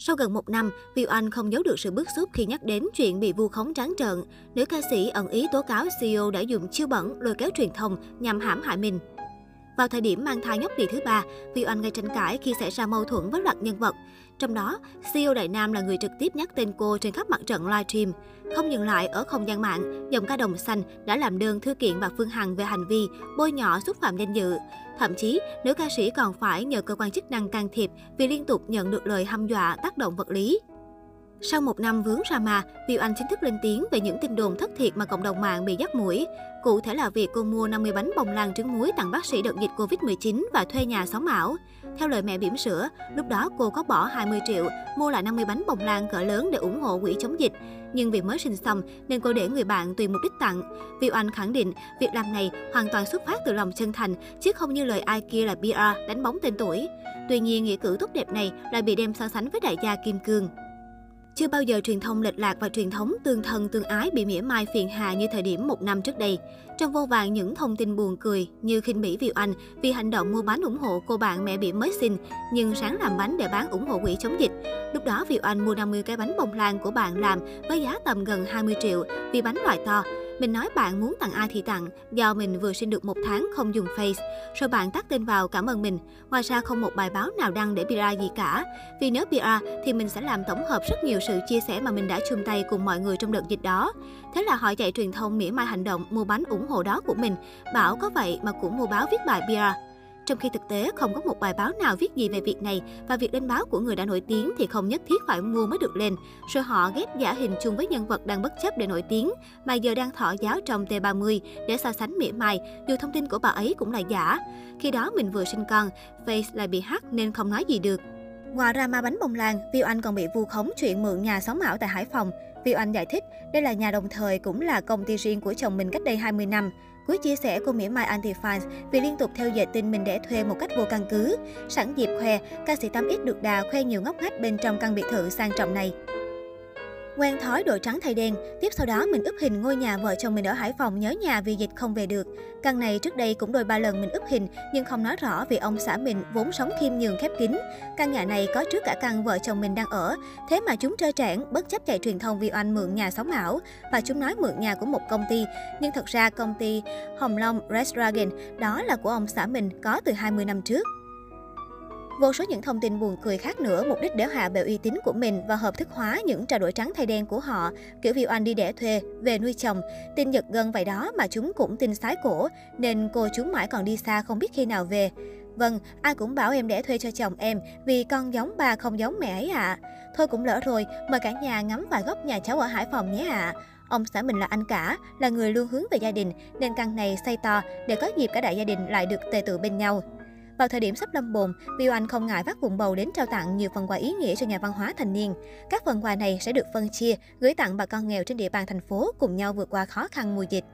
Sau gần một năm, Viu Anh không giấu được sự bức xúc khi nhắc đến chuyện bị vu khống trắng trợn. Nữ ca sĩ ẩn ý tố cáo CEO đã dùng chiêu bẩn lôi kéo truyền thông nhằm hãm hại mình. Vào thời điểm mang thai nhóc đi thứ ba, Vi Oanh gây tranh cãi khi xảy ra mâu thuẫn với loạt nhân vật. Trong đó, CEO Đại Nam là người trực tiếp nhắc tên cô trên khắp mặt trận livestream. Không dừng lại ở không gian mạng, dòng ca đồng xanh đã làm đơn thư kiện bà Phương Hằng về hành vi bôi nhọ xúc phạm danh dự. Thậm chí, nữ ca sĩ còn phải nhờ cơ quan chức năng can thiệp vì liên tục nhận được lời hăm dọa tác động vật lý. Sau một năm vướng ra mà, Viu Anh chính thức lên tiếng về những tin đồn thất thiệt mà cộng đồng mạng bị dắt mũi. Cụ thể là việc cô mua 50 bánh bông lan trứng muối tặng bác sĩ đợt dịch Covid-19 và thuê nhà xóm ảo. Theo lời mẹ bỉm sữa, lúc đó cô có bỏ 20 triệu, mua lại 50 bánh bông lan cỡ lớn để ủng hộ quỹ chống dịch. Nhưng vì mới sinh xong nên cô để người bạn tùy mục đích tặng. Viu Anh khẳng định việc làm này hoàn toàn xuất phát từ lòng chân thành, chứ không như lời ai kia là PR đánh bóng tên tuổi. Tuy nhiên, nghĩa cử tốt đẹp này lại bị đem so sánh với đại gia Kim Cương. Chưa bao giờ truyền thông lệch lạc và truyền thống tương thân tương ái bị mỉa mai phiền hà như thời điểm một năm trước đây. Trong vô vàng những thông tin buồn cười như khinh bỉ Viu Anh vì hành động mua bánh ủng hộ cô bạn mẹ bị mới sinh, nhưng sáng làm bánh để bán ủng hộ quỹ chống dịch. Lúc đó Viu Anh mua 50 cái bánh bông lan của bạn làm với giá tầm gần 20 triệu vì bánh loại to. Mình nói bạn muốn tặng ai thì tặng, do mình vừa sinh được một tháng không dùng Face. Rồi bạn tắt tên vào cảm ơn mình. Ngoài ra không một bài báo nào đăng để PR gì cả. Vì nếu PR thì mình sẽ làm tổng hợp rất nhiều sự chia sẻ mà mình đã chung tay cùng mọi người trong đợt dịch đó. Thế là họ chạy truyền thông mỉa mai hành động mua bánh ủng hộ đó của mình. Bảo có vậy mà cũng mua báo viết bài PR. Trong khi thực tế không có một bài báo nào viết gì về việc này và việc lên báo của người đã nổi tiếng thì không nhất thiết phải mua mới được lên. Rồi họ ghép giả hình chung với nhân vật đang bất chấp để nổi tiếng mà giờ đang thọ giáo trong T30 để so sánh mỉa mai, dù thông tin của bà ấy cũng là giả. Khi đó mình vừa sinh con, Face lại bị hack nên không nói gì được. Ngoài ra ma bánh bông lan, Viu Anh còn bị vu khống chuyện mượn nhà sống ảo tại Hải Phòng. Viu Anh giải thích, đây là nhà đồng thời cũng là công ty riêng của chồng mình cách đây 20 năm. Cuối chia sẻ cô mỉa mai anti-fans vì liên tục theo dệt tin mình để thuê một cách vô căn cứ. Sẵn dịp khoe, ca sĩ 8X được đà khoe nhiều ngóc ngách bên trong căn biệt thự sang trọng này. Quen thói đội trắng thay đen, tiếp sau đó mình úp hình ngôi nhà vợ chồng mình ở Hải Phòng nhớ nhà vì dịch không về được. Căn này trước đây cũng đôi ba lần mình úp hình nhưng không nói rõ vì ông xã mình vốn sống khiêm nhường khép kín. Căn nhà này có trước cả căn vợ chồng mình đang ở, thế mà chúng trơ trẽn bất chấp chạy truyền thông vì oanh mượn nhà sống ảo và chúng nói mượn nhà của một công ty, nhưng thật ra công ty Hồng Long Red Dragon đó là của ông xã mình có từ 20 năm trước. Vô số những thông tin buồn cười khác nữa, mục đích để hạ bệ uy tín của mình và hợp thức hóa những trao đổi trắng thay đen của họ. Kiểu vì Anh đi đẻ thuê, về nuôi chồng, tin giật gân vậy đó mà chúng cũng tin sái cổ, nên cô chúng mãi còn đi xa không biết khi nào về. Vâng, ai cũng bảo em đẻ thuê cho chồng em vì con giống ba không giống mẹ ấy ạ. À. Thôi cũng lỡ rồi, mời cả nhà ngắm vài góc nhà cháu ở Hải Phòng nhé ạ. À. Ông xã mình là anh cả, là người luôn hướng về gia đình, nên căn này xây to để có dịp cả đại gia đình lại được tề tự bên nhau. Vào thời điểm sắp lâm bồn, Viu Anh không ngại vác vùng bầu đến trao tặng nhiều phần quà ý nghĩa cho nhà văn hóa thanh niên. Các phần quà này sẽ được phân chia, gửi tặng bà con nghèo trên địa bàn thành phố cùng nhau vượt qua khó khăn mùa dịch.